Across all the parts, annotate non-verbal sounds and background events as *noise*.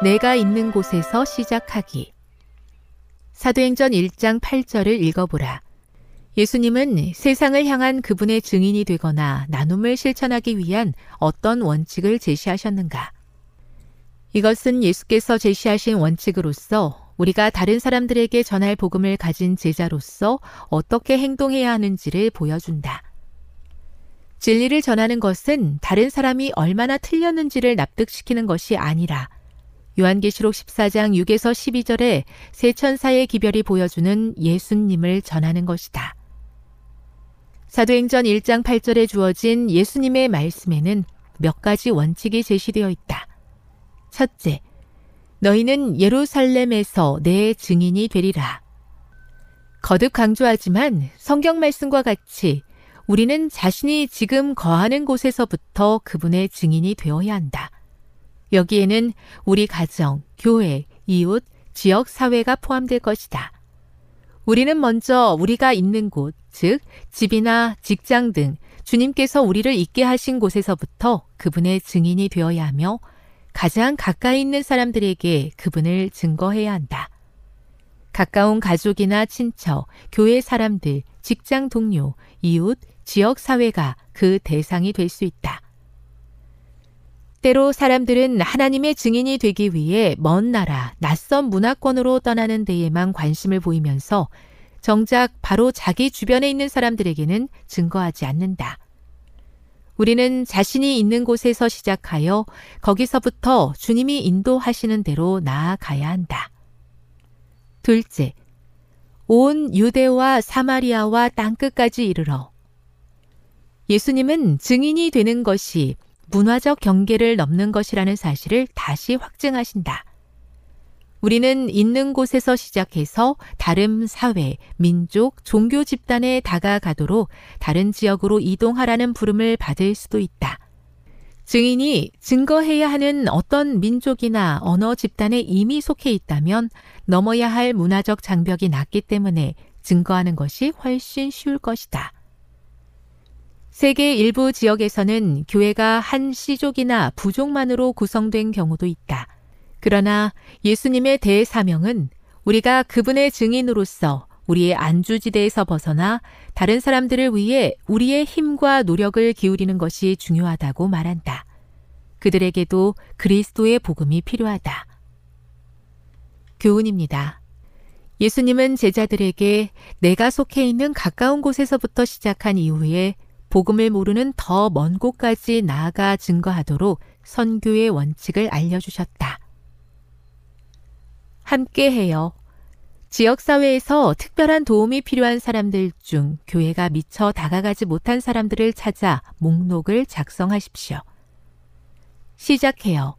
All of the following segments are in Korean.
내가 있는 곳에서 시작하기 사도행전 1장 8절을 읽어보라. 예수님은 세상을 향한 그분의 증인이 되거나 나눔을 실천하기 위한 어떤 원칙을 제시하셨는가? 이것은 예수께서 제시하신 원칙으로서 우리가 다른 사람들에게 전할 복음을 가진 제자로서 어떻게 행동해야 하는지를 보여준다. 진리를 전하는 것은 다른 사람이 얼마나 틀렸는지를 납득시키는 것이 아니라 요한계시록 14장 6에서 12절에 세 천사의 기별이 보여주는 예수님을 전하는 것이다. 사도행전 1장 8절에 주어진 예수님의 말씀에는 몇 가지 원칙이 제시되어 있다. 첫째, 너희는 예루살렘에서 내 증인이 되리라. 거듭 강조하지만 성경 말씀과 같이 우리는 자신이 지금 거하는 곳에서부터 그분의 증인이 되어야 한다. 여기에는 우리 가정, 교회, 이웃, 지역 사회가 포함될 것이다. 우리는 먼저 우리가 있는 곳, 즉, 집이나 직장 등 주님께서 우리를 있게 하신 곳에서부터 그분의 증인이 되어야 하며 가장 가까이 있는 사람들에게 그분을 증거해야 한다. 가까운 가족이나 친척, 교회 사람들, 직장 동료, 이웃, 지역 사회가 그 대상이 될 수 있다. 때로 사람들은 하나님의 증인이 되기 위해 먼 나라, 낯선 문화권으로 떠나는 데에만 관심을 보이면서 정작 바로 자기 주변에 있는 사람들에게는 증거하지 않는다. 우리는 자신이 있는 곳에서 시작하여 거기서부터 주님이 인도하시는 대로 나아가야 한다. 둘째, 온 유대와 사마리아와 땅끝까지 이르러 예수님은 증인이 되는 것이 문화적 경계를 넘는 것이라는 사실을 다시 확증하신다. 우리는 있는 곳에서 시작해서 다른 사회, 민족, 종교 집단에 다가가도록 다른 지역으로 이동하라는 부름을 받을 수도 있다. 증인이 증거해야 하는 어떤 민족이나 언어 집단에 이미 속해 있다면 넘어야 할 문화적 장벽이 낮기 때문에 증거하는 것이 훨씬 쉬울 것이다. 세계 일부 지역에서는 교회가 한 시족이나 부족만으로 구성된 경우도 있다. 그러나 예수님의 대사명은 우리가 그분의 증인으로서 우리의 안주지대에서 벗어나 다른 사람들을 위해 우리의 힘과 노력을 기울이는 것이 중요하다고 말한다. 그들에게도 그리스도의 복음이 필요하다. 교훈입니다. 예수님은 제자들에게 내가 속해 있는 가까운 곳에서부터 시작한 이후에 복음을 모르는 더 먼 곳까지 나아가 증거하도록 선교의 원칙을 알려주셨다. 함께 해요. 지역사회에서 특별한 도움이 필요한 사람들 중 교회가 미처 다가가지 못한 사람들을 찾아 목록을 작성하십시오. 시작해요.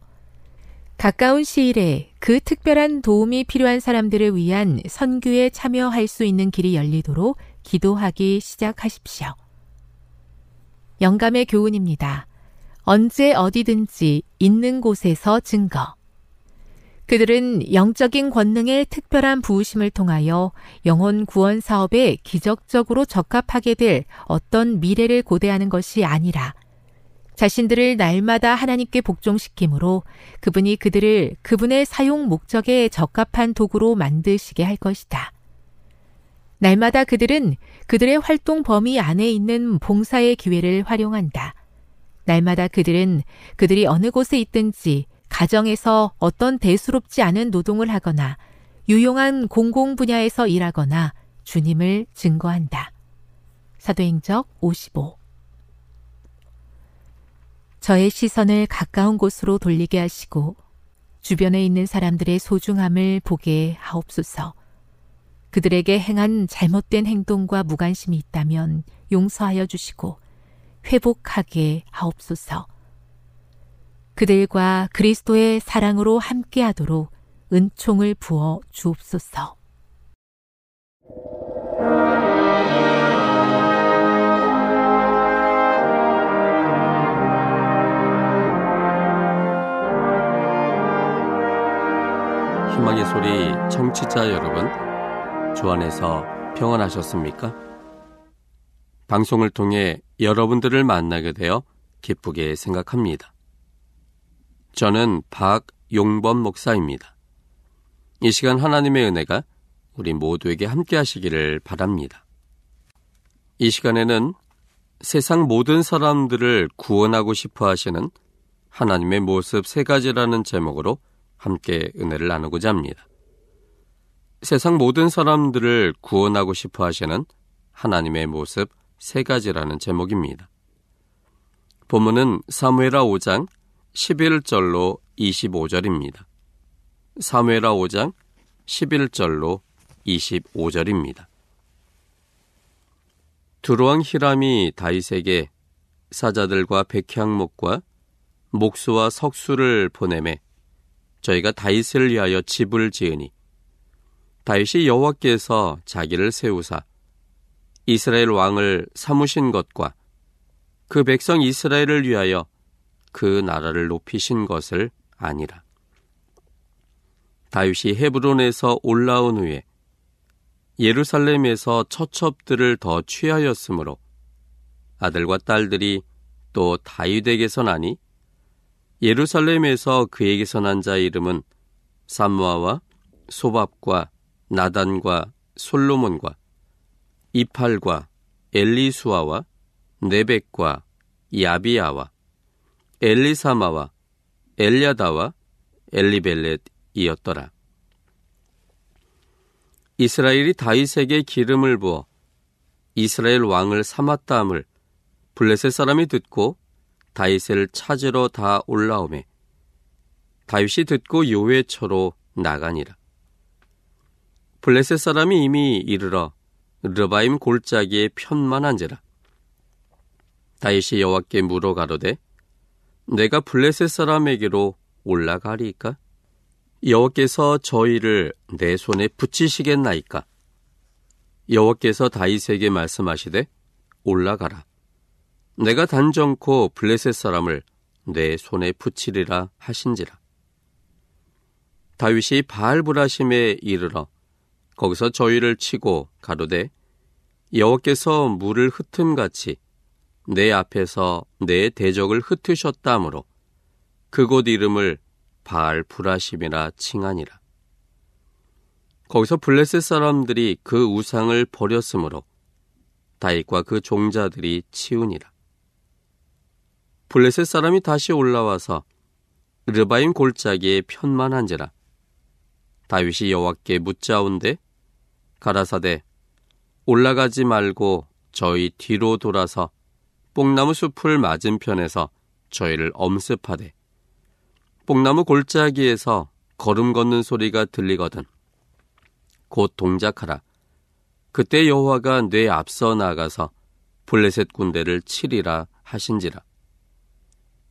가까운 시일에 그 특별한 도움이 필요한 사람들을 위한 선교에 참여할 수 있는 길이 열리도록 기도하기 시작하십시오. 영감의 교훈입니다. 언제 어디든지 있는 곳에서 증거. 그들은 영적인 권능의 특별한 부으심을 통하여 영혼 구원 사업에 기적적으로 적합하게 될 어떤 미래를 고대하는 것이 아니라 자신들을 날마다 하나님께 복종시키므로 그분이 그들을 그분의 사용 목적에 적합한 도구로 만드시게 할 것이다. 날마다 그들은 그들의 활동 범위 안에 있는 봉사의 기회를 활용한다. 날마다 그들은 그들이 어느 곳에 있든지 가정에서 어떤 대수롭지 않은 노동을 하거나 유용한 공공 분야에서 일하거나 주님을 증거한다. 사도행적 55 저의 시선을 가까운 곳으로 돌리게 하시고 주변에 있는 사람들의 소중함을 보게 하옵소서. 그들에게 행한 잘못된 행동과 무관심이 있다면 용서하여 주시고 회복하게 하옵소서. 그들과 그리스도의 사랑으로 함께하도록 은총을 부어 주옵소서. 희망의 소리 청취자 여러분, 주 안에서 평안하셨습니까? 방송을 통해 여러분들을 만나게 되어 기쁘게 생각합니다. 저는 박용범 목사입니다. 이 시간 하나님의 은혜가 우리 모두에게 함께 하시기를 바랍니다. 이 시간에는 세상 모든 사람들을 구원하고 싶어 하시는 하나님의 모습 세 가지라는 제목으로 함께 은혜를 나누고자 합니다. 세상 모든 사람들을 구원하고 싶어 하시는 하나님의 모습 세 가지라는 제목입니다. 본문은 사무엘하 5장 11절로 25절입니다. 사무엘하 5장 11절로 25절입니다. 두루왕 히람이 다윗에게 사자들과 백향목과 목수와 석수를 보내매 저희가 다윗을 위하여 집을 지으니 다윗이 여호와께서 자기를 세우사 이스라엘 왕을 삼으신 것과 그 백성 이스라엘을 위하여 그 나라를 높이신 것을 아니라. 다윗이 헤브론에서 올라온 후에 예루살렘에서 처첩들을 더 취하였으므로 아들과 딸들이 또 다윗에게서 나니 예루살렘에서 그에게서 난 자 이름은 삼무아와 소밥과 나단과 솔로몬과 이팔과 엘리수아와 네벡과 야비아와 엘리사마와 엘야다와 엘리벨렛이었더라. 이스라엘이 다윗에게 기름을 부어 이스라엘 왕을 삼았다함을 블레셋 사람이 듣고 다윗을 찾으러 다 올라오매 다윗이 듣고 요회처로 나가니라. 블레셋 사람이 이미 이르러 르바임 골짜기에 편만 한지라. 다윗이 여호와께 물어 가로되 내가 블레셋 사람에게로 올라가리이까? 여호와께서 저희를 내 손에 붙이시겠나이까? 여호와께서 다윗에게 말씀하시되 올라가라. 내가 단정코 블레셋 사람을 내 손에 붙이리라 하신지라. 다윗이 바알브라심에 이르러 거기서 저희를 치고 가로되 여호와께서 물을 흩음같이 내 앞에서 내 대적을 흩으셨다므로 그곳 이름을 바알 브라심이라 칭하니라. 거기서 블레셋 사람들이 그 우상을 버렸으므로 다윗과 그 종자들이 치우니라. 블레셋 사람이 다시 올라와서 르바임 골짜기에 편만한지라 다윗이 여호와께 묻자온데 가라사대 올라가지 말고 저희 뒤로 돌아서 뽕나무 숲을 맞은편에서 저희를 엄습하되 뽕나무 골짜기에서 걸음 걷는 소리가 들리거든. 곧 동작하라. 그때 여호와가 뇌 앞서 나가서 블레셋 군대를 치리라 하신지라.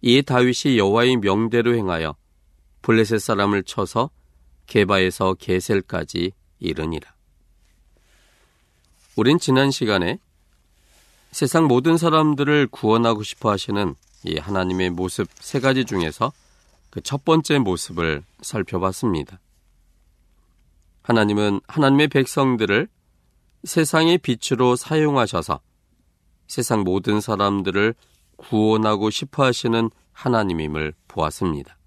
이에 다윗이 여호와의 명대로 행하여 블레셋 사람을 쳐서 게바에서 게셀까지 이르니라. 우린 지난 시간에 세상 모든 사람들을 구원하고 싶어 하시는 이 하나님의 모습 세 가지 중에서 그 첫 번째 모습을 살펴봤습니다. 하나님은 하나님의 백성들을 세상의 빛으로 사용하셔서 세상 모든 사람들을 구원하고 싶어 하시는 하나님임을 보았습니다.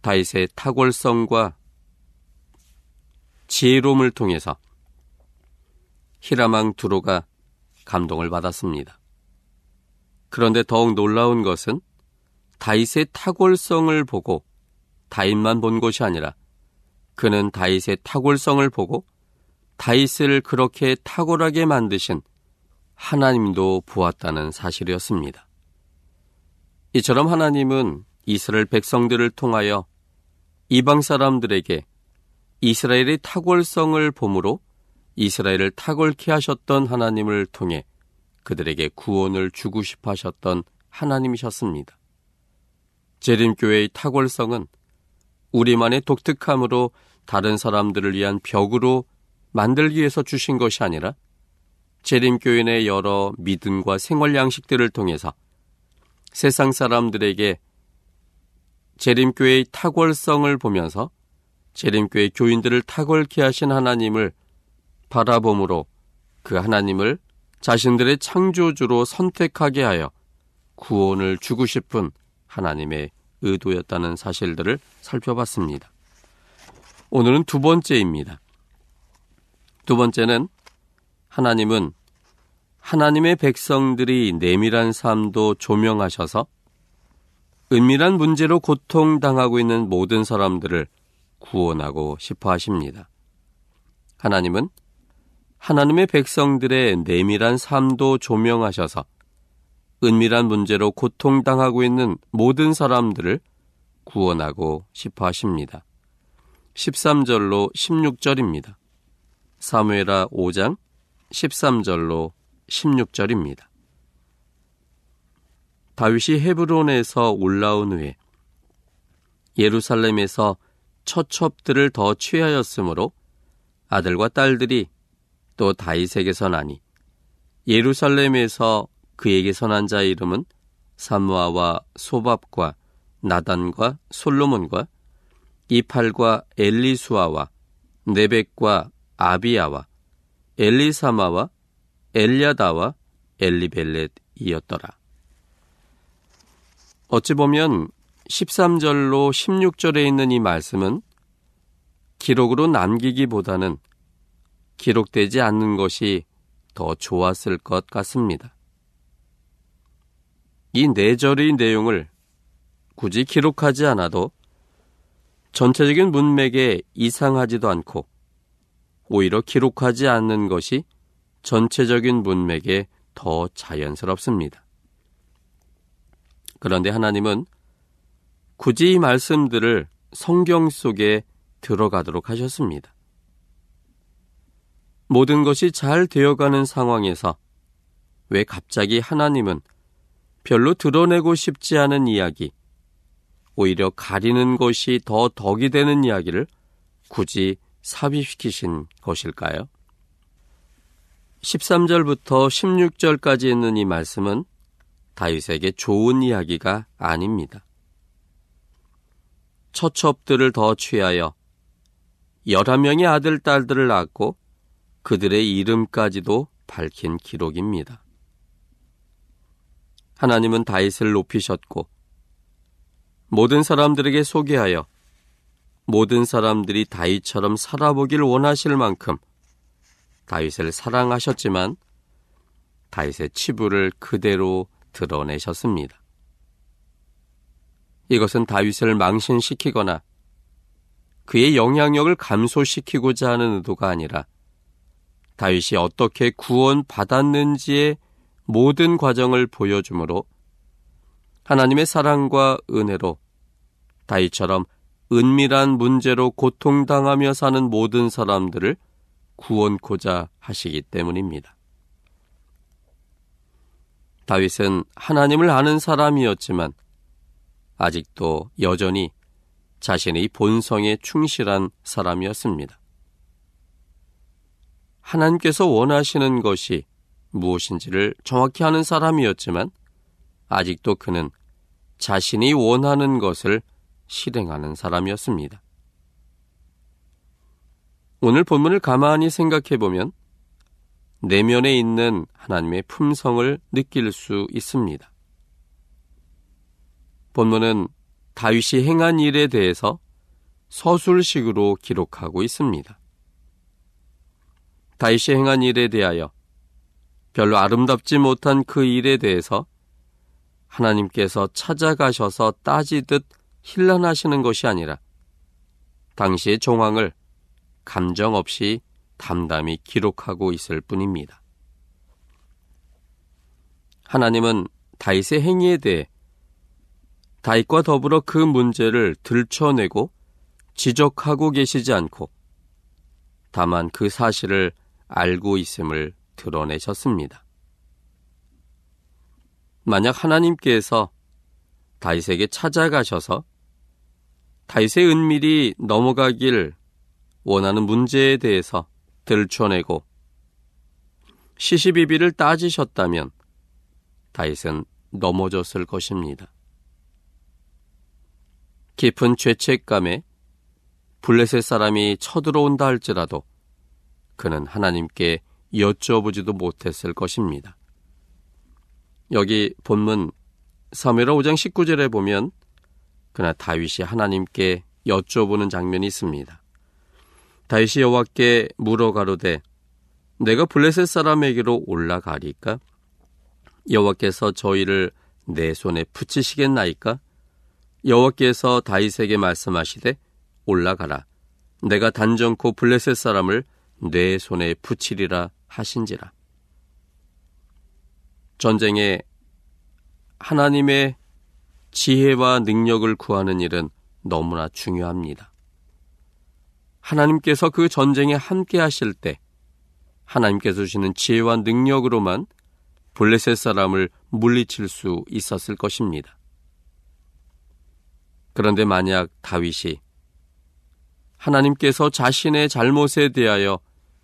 다윗의 탁월성과 지혜로움을 통해서 히라망 두로가 감동을 받았습니다. 그런데 더욱 놀라운 것은 다윗의 탁월성을 보고 다윗만 본 것이 아니라 그는 다윗의 탁월성을 보고 다윗을 그렇게 탁월하게 만드신 하나님도 보았다는 사실이었습니다. 이처럼 하나님은 이스라엘 백성들을 통하여 이방 사람들에게 이스라엘의 탁월성을 봄으로 이스라엘을 탁월케 하셨던 하나님을 통해 그들에게 구원을 주고 싶어 하셨던 하나님이셨습니다. 재림교회의 탁월성은 우리만의 독특함으로 다른 사람들을 위한 벽으로 만들기 위해서 주신 것이 아니라 재림교인의 여러 믿음과 생활 양식들을 통해서 세상 사람들에게 재림교회의 탁월성을 보면서 재림교회 교인들을 탁월케 하신 하나님을 바라봄으로 그 하나님을 자신들의 창조주로 선택하게 하여 구원을 주고 싶은 하나님의 의도였다는 사실들을 살펴봤습니다. 오늘은 두 번째입니다. 두 번째는 하나님은 하나님의 백성들이 내밀한 삶도 조명하셔서 은밀한 문제로 고통당하고 있는 모든 사람들을 구원하고 싶어 하십니다. 하나님은 하나님의 백성들의 내밀한 삶도 조명하셔서 은밀한 문제로 고통당하고 있는 모든 사람들을 구원하고 싶어 하십니다. 13절로 16절입니다. 사무에라 5장 13절로 16절입니다. 다윗이 헤브론에서 올라온 후에 예루살렘에서 처첩들을 더 취하였으므로 아들과 딸들이 또 다윗에게서 나니 예루살렘에서 그에게서 난 자의 이름은 삼무아와 소밥과 나단과 솔로몬과 이팔과 엘리수아와 네벡과 아비야와 엘리사마와 엘리아다와 엘리벨렛이었더라. 어찌 보면 13절로 16절에 있는 이 말씀은 기록으로 남기기보다는 기록되지 않는 것이 더 좋았을 것 같습니다. 이 네 절의 내용을 굳이 기록하지 않아도 전체적인 문맥에 이상하지도 않고 오히려 기록하지 않는 것이 전체적인 문맥에 더 자연스럽습니다. 그런데 하나님은 굳이 이 말씀들을 성경 속에 들어가도록 하셨습니다. 모든 것이 잘 되어가는 상황에서 왜 갑자기 하나님은 별로 드러내고 싶지 않은 이야기, 오히려 가리는 것이 더 덕이 되는 이야기를 굳이 삽입시키신 것일까요? 13절부터 16절까지 있는 이 말씀은 다윗에게 좋은 이야기가 아닙니다. 처첩들을 더 취하여 여러 명의 아들, 딸들을 낳고 그들의 이름까지도 밝힌 기록입니다. 하나님은 다윗을 높이셨고 모든 사람들에게 소개하여 모든 사람들이 다윗처럼 살아보길 원하실 만큼 다윗을 사랑하셨지만 다윗의 치부를 그대로 드러내셨습니다. 이것은 다윗을 망신시키거나 그의 영향력을 감소시키고자 하는 의도가 아니라 다윗이 어떻게 구원받았는지의 모든 과정을 보여주므로 하나님의 사랑과 은혜로 다윗처럼 은밀한 문제로 고통당하며 사는 모든 사람들을 구원코자 하시기 때문입니다. 다윗은 하나님을 아는 사람이었지만 아직도 여전히 자신의 본성에 충실한 사람이었습니다. 하나님께서 원하시는 것이 무엇인지를 정확히 아는 사람이었지만 아직도 그는 자신이 원하는 것을 실행하는 사람이었습니다. 오늘 본문을 가만히 생각해 보면 내면에 있는 하나님의 품성을 느낄 수 있습니다. 본문은 다윗이 행한 일에 대해서 서술식으로 기록하고 있습니다. 다윗이 행한 일에 대하여 별로 아름답지 못한 그 일에 대해서 하나님께서 찾아가셔서 따지듯 힐난하시는 것이 아니라 당시의 정황을 감정 없이 담담히 기록하고 있을 뿐입니다. 하나님은 다윗의 행위에 대해 다윗과 더불어 그 문제를 들춰내고 지적하고 계시지 않고 다만 그 사실을 알고 있음을 드러내셨습니다. 만약 하나님께서 다윗에게 찾아가셔서 다윗의 은밀히 넘어가길 원하는 문제에 대해서 들춰내고 시시비비를 따지셨다면 다윗은 넘어졌을 것입니다. 깊은 죄책감에 블레셋 사람이 쳐들어온다 할지라도 그는 하나님께 여쭤보지도 못했을 것입니다. 여기 본문 사무엘하 5장 19절에 보면 그나 다윗이 하나님께 여쭤보는 장면이 있습니다. 다윗이 여호와께 물어 가로되 내가 블레셋 사람에게로 올라가리까? 여호와께서 저희를 내 손에 붙이시겠나이까? 여호와께서 다윗에게 말씀하시되 올라가라. 내가 단정코 블레셋 사람을 내 손에 붙이리라 하신지라. 전쟁에 하나님의 지혜와 능력을 구하는 일은 너무나 중요합니다. 하나님께서 그 전쟁에 함께 하실 때 하나님께서 주시는 지혜와 능력으로만 블레셋 사람을 물리칠 수 있었을 것입니다. 그런데 만약 다윗이 하나님께서 자신의 잘못에 대하여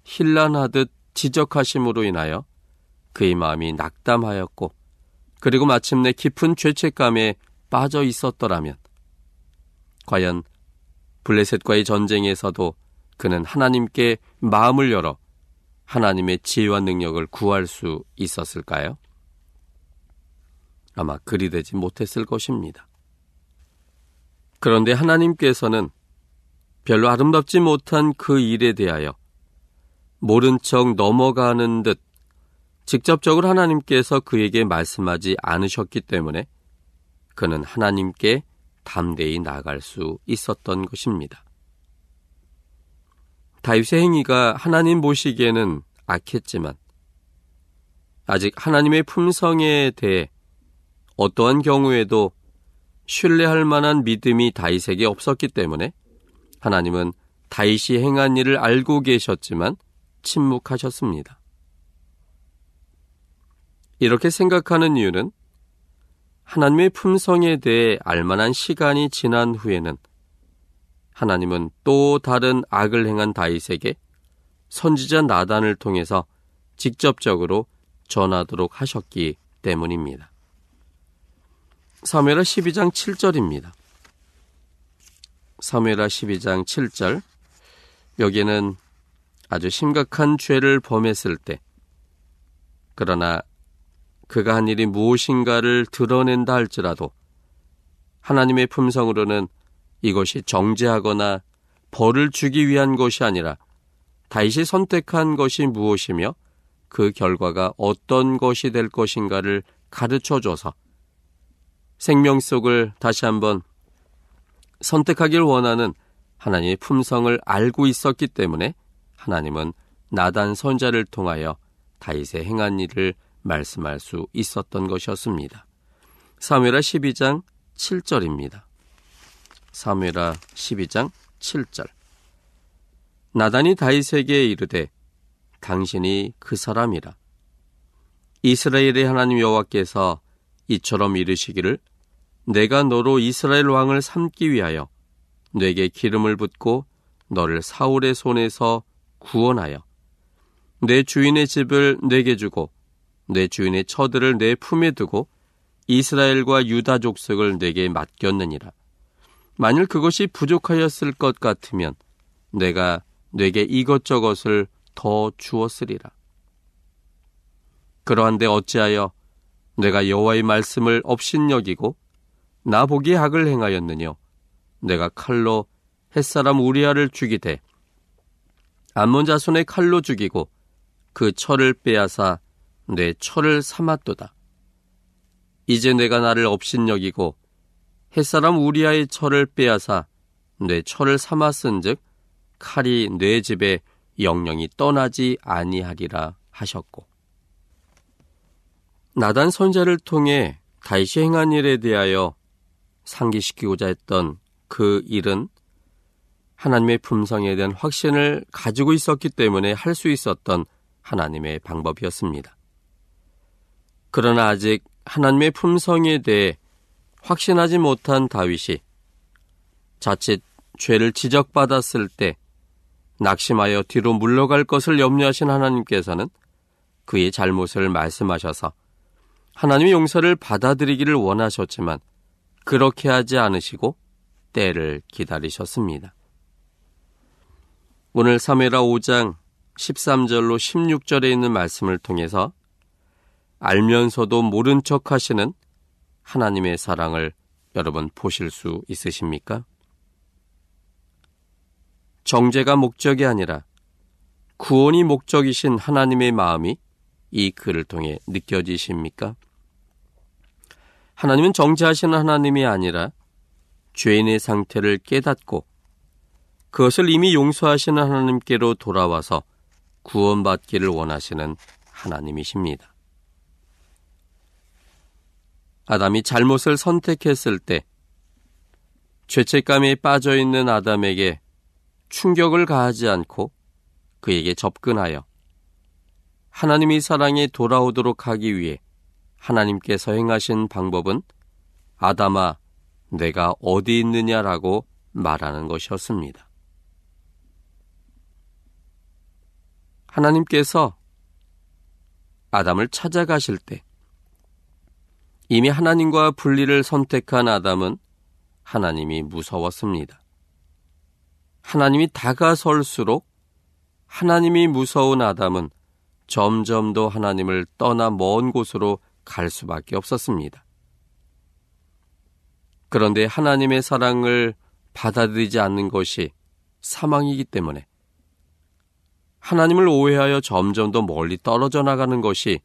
힐난하듯 지적하심으로 인하여 그의 마음이 낙담하였고 그리고 마침내 깊은 죄책감에 빠져 있었더라면 과연 블레셋과의 전쟁에서도 그는 하나님께 마음을 열어 하나님의 지혜와 능력을 구할 수 있었을까요? 아마 그리 되지 못했을 것입니다. 그런데 하나님께서는 별로 아름답지 못한 그 일에 대하여 모른 척 넘어가는 듯 직접적으로 하나님께서 그에게 말씀하지 않으셨기 때문에 그는 하나님께 담대히 나갈 수 있었던 것입니다. 다윗의 행위가 하나님 보시기에는 악했지만 아직 하나님의 품성에 대해 어떠한 경우에도 신뢰할 만한 믿음이 다윗에게 없었기 때문에 하나님은 다윗이 행한 일을 알고 계셨지만 침묵하셨습니다. 이렇게 생각하는 이유는 하나님의 품성에 대해 알만한 시간이 지난 후에는 하나님은 또 다른 악을 행한 다윗에게 선지자 나단을 통해서 직접적으로 전하도록 하셨기 때문입니다. 사무엘하 12장 7절입니다. 사무엘하 12장 7절 여기에는 아주 심각한 죄를 범했을 때 그러나 그가 한 일이 무엇인가를 드러낸다 할지라도 하나님의 품성으로는 이것이 정죄하거나 벌을 주기 위한 것이 아니라 다윗이 선택한 것이 무엇이며 그 결과가 어떤 것이 될 것인가를 가르쳐 줘서 생명 속을 다시 한번 선택하길 원하는 하나님의 품성을 알고 있었기 때문에 하나님은 나단 선자를 통하여 다윗의 행한 일을 말씀할 수 있었던 것이었습니다. 사무엘하 12장 7절입니다. 사무엘하 12장 7절 나단이 다윗에게 이르되 당신이 그 사람이라 이스라엘의 하나님 여호와께서 이처럼 이르시기를 내가 너로 이스라엘 왕을 삼기 위하여 내게 기름을 붓고 너를 사울의 손에서 구원하여 내 주인의 집을 내게 주고 내 주인의 처들을 내 품에 두고 이스라엘과 유다 족속을 내게 맡겼느니라. 만일 그것이 부족하였을 것 같으면 내가 내게 이것저것을 더 주었으리라. 그러한데 어찌하여 내가 여호와의 말씀을 업신여기고 나보기 악을 행하였느뇨 내가 칼로 햇사람 우리아를 죽이되 암몬 자손의 칼로 죽이고 그 철을 빼앗아 내 철을 삼았도다. 이제 내가 나를 업신여기고 햇사람 우리아의 철을 빼앗아 내 철을 삼았은즉 칼이 내 집에 영영이 떠나지 아니하리라 하셨고 나단 선자를 통해 다시 행한 일에 대하여 상기시키고자 했던 그 일은 하나님의 품성에 대한 확신을 가지고 있었기 때문에 할 수 있었던 하나님의 방법이었습니다. 그러나 아직 하나님의 품성에 대해 확신하지 못한 다윗이 자칫 죄를 지적받았을 때 낙심하여 뒤로 물러갈 것을 염려하신 하나님께서는 그의 잘못을 말씀하셔서 하나님의 용서를 받아들이기를 원하셨지만 그렇게 하지 않으시고 때를 기다리셨습니다. 오늘 사메라 5장 13절로 16절에 있는 말씀을 통해서 알면서도 모른 척 하시는 하나님의 사랑을 여러분 보실 수 있으십니까? 정제가 목적이 아니라 구원이 목적이신 하나님의 마음이 이 글을 통해 느껴지십니까? 하나님은 정죄하시는 하나님이 아니라 죄인의 상태를 깨닫고 그것을 이미 용서하시는 하나님께로 돌아와서 구원받기를 원하시는 하나님이십니다. 아담이 잘못을 선택했을 때 죄책감에 빠져 있는 아담에게 충격을 가하지 않고 그에게 접근하여 하나님의 사랑에 돌아오도록 하기 위해 하나님께서 행하신 방법은 아담아, 내가 어디 있느냐라고 말하는 것이었습니다. 하나님께서 아담을 찾아가실 때 이미 하나님과 분리를 선택한 아담은 하나님이 무서웠습니다. 하나님이 다가설수록 하나님이 무서운 아담은 점점 더 하나님을 떠나 먼 곳으로 갈 수밖에 없었습니다. 그런데 하나님의 사랑을 받아들이지 않는 것이 사망이기 때문에 하나님을 오해하여 점점 더 멀리 떨어져 나가는 것이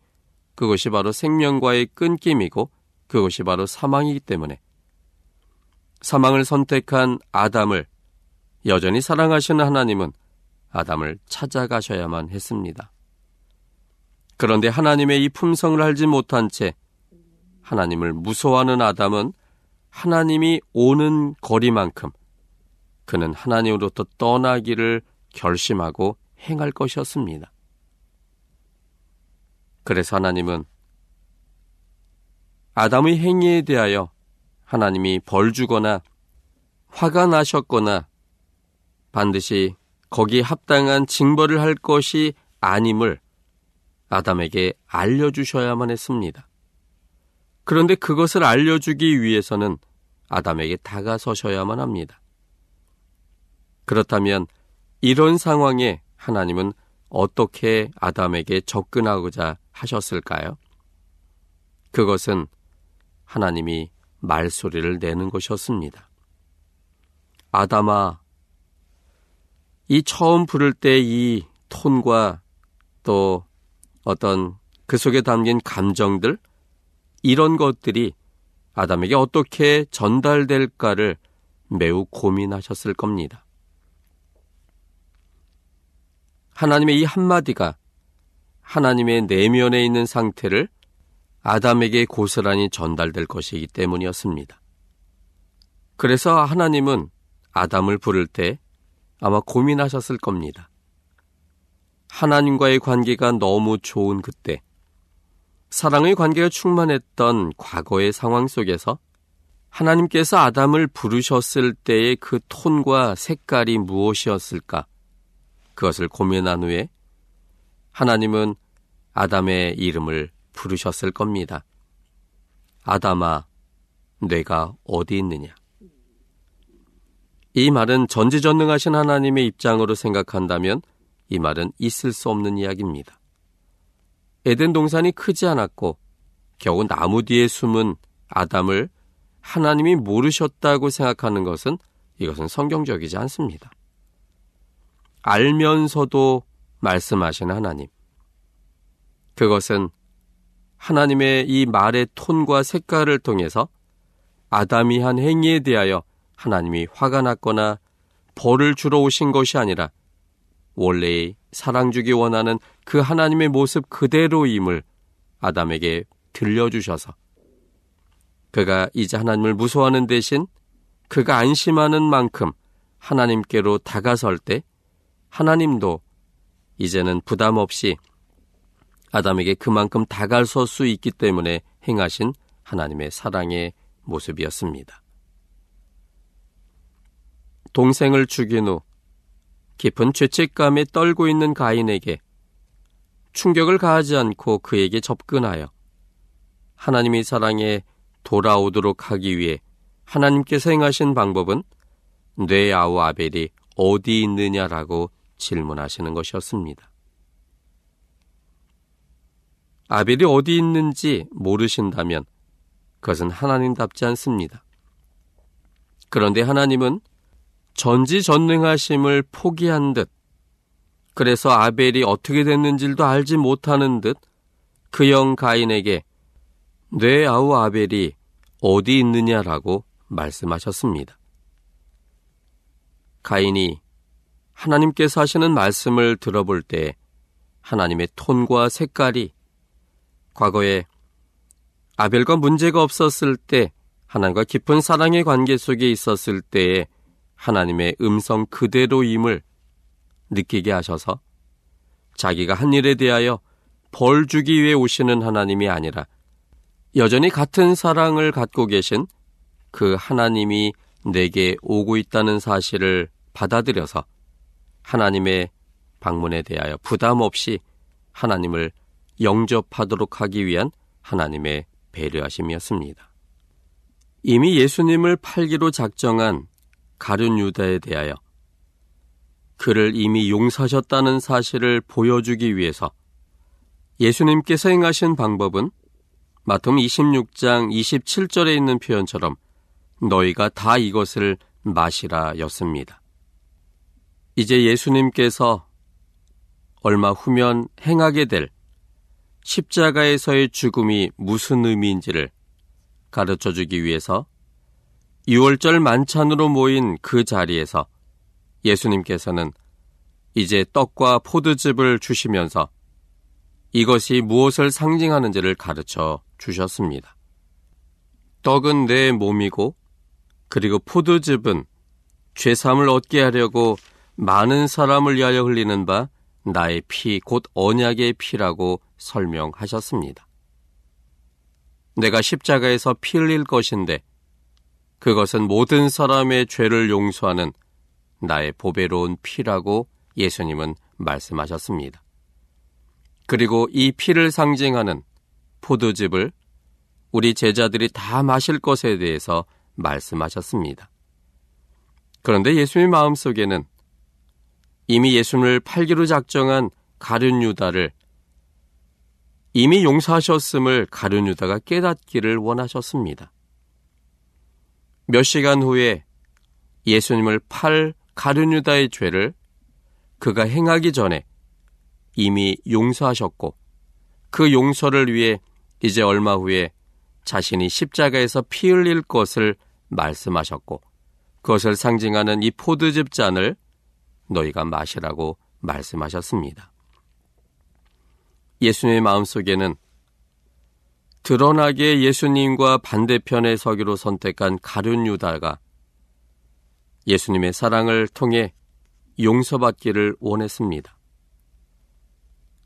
그것이 바로 생명과의 끊김이고 그것이 바로 사망이기 때문에 사망을 선택한 아담을 여전히 사랑하시는 하나님은 아담을 찾아가셔야만 했습니다. 그런데 하나님의 이 품성을 알지 못한 채 하나님을 무서워하는 아담은 하나님이 오는 거리만큼 그는 하나님으로부터 떠나기를 결심하고 행할 것이었습니다. 그래서 하나님은 아담의 행위에 대하여 하나님이 벌 주거나 화가 나셨거나 반드시 거기에 합당한 징벌을 할 것이 아님을 아담에게 알려주셔야만 했습니다. 그런데 그것을 알려주기 위해서는 아담에게 다가서셔야만 합니다. 그렇다면 이런 상황에 하나님은 어떻게 아담에게 접근하고자 하셨을까요? 그것은 하나님이 말소리를 내는 것이었습니다. 아담아, 이 처음 부를 때 이 톤과 또 어떤 그 속에 담긴 감정들 이런 것들이 아담에게 어떻게 전달될까를 매우 고민하셨을 겁니다. 하나님의 이 한마디가 하나님의 내면에 있는 상태를 아담에게 고스란히 전달될 것이기 때문이었습니다. 그래서 하나님은 아담을 부를 때 아마 고민하셨을 겁니다. 하나님과의 관계가 너무 좋은 그때, 사랑의 관계가 충만했던 과거의 상황 속에서 하나님께서 아담을 부르셨을 때의 그 톤과 색깔이 무엇이었을까? 그것을 고민한 후에 하나님은 아담의 이름을 부르셨을 겁니다. 아담아, 내가 어디 있느냐? 이 말은 전지전능하신 하나님의 입장으로 생각한다면 이 말은 있을 수 없는 이야기입니다. 에덴 동산이 크지 않았고 겨우 나무 뒤에 숨은 아담을 하나님이 모르셨다고 생각하는 것은 이것은 성경적이지 않습니다. 알면서도 말씀하신 하나님. 그것은 하나님의 이 말의 톤과 색깔을 통해서 아담이 한 행위에 대하여 하나님이 화가 났거나 벌을 주러 오신 것이 아니라 원래의 사랑 주기 원하는 그 하나님의 모습 그대로임을 아담에게 들려주셔서 그가 이제 하나님을 무서워하는 대신 그가 안심하는 만큼 하나님께로 다가설 때 하나님도 이제는 부담 없이 아담에게 그만큼 다가설 수 있기 때문에 행하신 하나님의 사랑의 모습이었습니다. 동생을 죽인 후 깊은 죄책감에 떨고 있는 가인에게 충격을 가하지 않고 그에게 접근하여 하나님의 사랑에 돌아오도록 하기 위해 하나님께서 행하신 방법은 뇌 아우 아벨이 어디 있느냐라고 질문하시는 것이었습니다. 아벨이 어디 있는지 모르신다면 그것은 하나님답지 않습니다. 그런데 하나님은 전지전능하심을 포기한 듯 그래서 아벨이 어떻게 됐는지도 알지 못하는 듯그형 가인에게 뇌 아우 아벨이 어디 있느냐라고 말씀하셨습니다. 가인이 하나님께서 하시는 말씀을 들어볼 때 하나님의 톤과 색깔이 과거에 아벨과 문제가 없었을 때 하나님과 깊은 사랑의 관계 속에 있었을 때에 하나님의 음성 그대로임을 느끼게 하셔서 자기가 한 일에 대하여 벌 주기 위해 오시는 하나님이 아니라 여전히 같은 사랑을 갖고 계신 그 하나님이 내게 오고 있다는 사실을 받아들여서 하나님의 방문에 대하여 부담 없이 하나님을 영접하도록 하기 위한 하나님의 배려하심이었습니다. 이미 예수님을 팔기로 작정한 가룟 유다에 대하여 그를 이미 용서하셨다는 사실을 보여주기 위해서 예수님께서 행하신 방법은 마텀 26장 27절에 있는 표현처럼 너희가 다 이것을 마시라 였습니다. 이제 예수님께서 얼마 후면 행하게 될 십자가에서의 죽음이 무슨 의미인지를 가르쳐 주기 위해서 6월절 만찬으로 모인 그 자리에서 예수님께서는 이제 떡과 포도즙을 주시면서 이것이 무엇을 상징하는지를 가르쳐 주셨습니다. 떡은 내 몸이고 그리고 포도즙은 죄삼을 얻게 하려고 많은 사람을 위하여 흘리는 바 나의 피, 곧 언약의 피라고 설명하셨습니다. 내가 십자가에서 피 흘릴 것인데 그것은 모든 사람의 죄를 용서하는 나의 보배로운 피라고 예수님은 말씀하셨습니다. 그리고 이 피를 상징하는 포도즙을 우리 제자들이 다 마실 것에 대해서 말씀하셨습니다. 그런데 예수님 마음속에는 이미 예수님을 팔기로 작정한 가룟 유다를 이미 용서하셨음을 가룟 유다가 깨닫기를 원하셨습니다. 몇 시간 후에 예수님을 팔 가룟 유다의 죄를 그가 행하기 전에 이미 용서하셨고 그 용서를 위해 이제 얼마 후에 자신이 십자가에서 피 흘릴 것을 말씀하셨고 그것을 상징하는 이 포도즙 잔을 너희가 마시라고 말씀하셨습니다. 예수님의 마음속에는 드러나게 예수님과 반대편에 서기로 선택한 가룟 유다가 예수님의 사랑을 통해 용서받기를 원했습니다.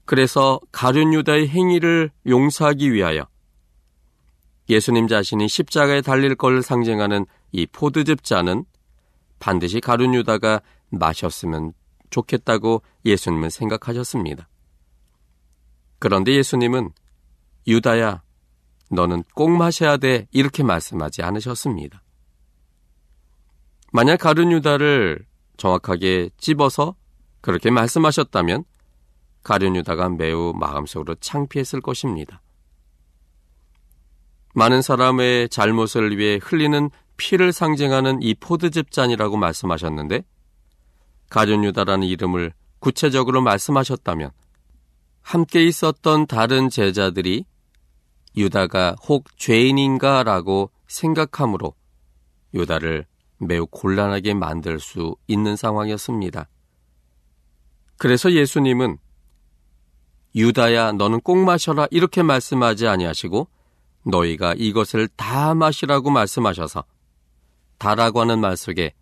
그래서 가룟 유다의 행위를 용서하기 위하여 예수님 자신이 십자가에 달릴 걸 상징하는 이 잔은 반드시 가룟 유다가 마셨으면 좋겠다고 예수님은 생각하셨습니다. 그런데 예수님은 유다야, 너는 꼭 마셔야 돼. 이렇게 말씀하지 않으셨습니다. 만약 가룟 유다를 정확하게 찝어서 그렇게 말씀하셨다면 가룟 유다가 매우 마음속으로 창피했을 것입니다. 많은 사람의 잘못을 위해 흘리는 피를 상징하는 이 포드즙 잔이라고 말씀하셨는데 가룟 유다라는 이름을 구체적으로 말씀하셨다면 함께 있었던 다른 제자들이 유다가 혹 죄인인가라고 생각함으로 유다를 매우 곤란하게 만들 수 있는 상황이었습니다. 그래서 예수님은 유다야 너는 꼭 마셔라 이렇게 말씀하지 아니하시고 너희가 이것을 다 마시라고 말씀하셔서 다라고 하는 말 속에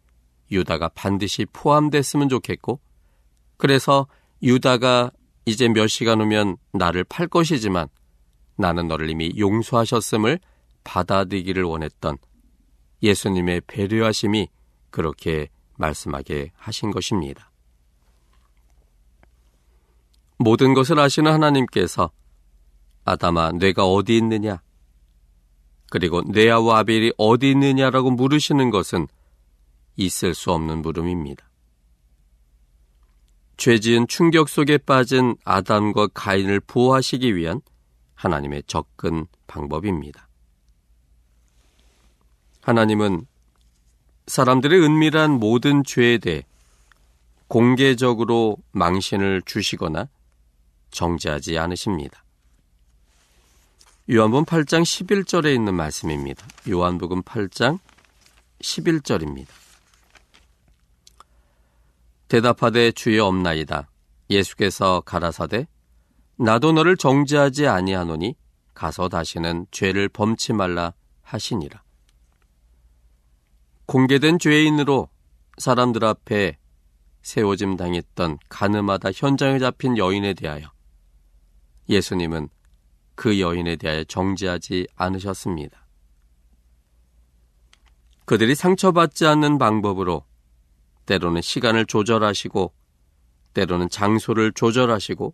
유다가 반드시 포함됐으면 좋겠고 그래서 유다가 이제 몇 시간 후면 나를 팔 것이지만 나는 너를 이미 용서하셨음을 받아들이기를 원했던 예수님의 배려하심이 그렇게 말씀하게 하신 것입니다. 모든 것을 아시는 하나님께서 아담아 뇌가 어디 있느냐 그리고 네아와 아벨이 어디 있느냐라고 물으시는 것은 있을 수 없는 물음입니다. 죄지은 충격 속에 빠진 아담과 가인을 보호하시기 위한 하나님의 접근 방법입니다. 하나님은 사람들의 은밀한 모든 죄에 대해 공개적으로 망신을 주시거나 정죄하지 않으십니다. 요한복음 8장 11절에 있는 말씀입니다. 요한복음 8장 11절입니다. 대답하되 주여 없나이다. 예수께서 가라사대 나도 너를 정죄하지 아니하노니 가서 다시는 죄를 범치 말라 하시니라. 공개된 죄인으로 사람들 앞에 세워짐 당했던 가늠하다 현장에 잡힌 여인에 대하여 예수님은 그 여인에 대하여 정죄하지 않으셨습니다. 그들이 상처받지 않는 방법으로 때로는 시간을 조절하시고 때로는 장소를 조절하시고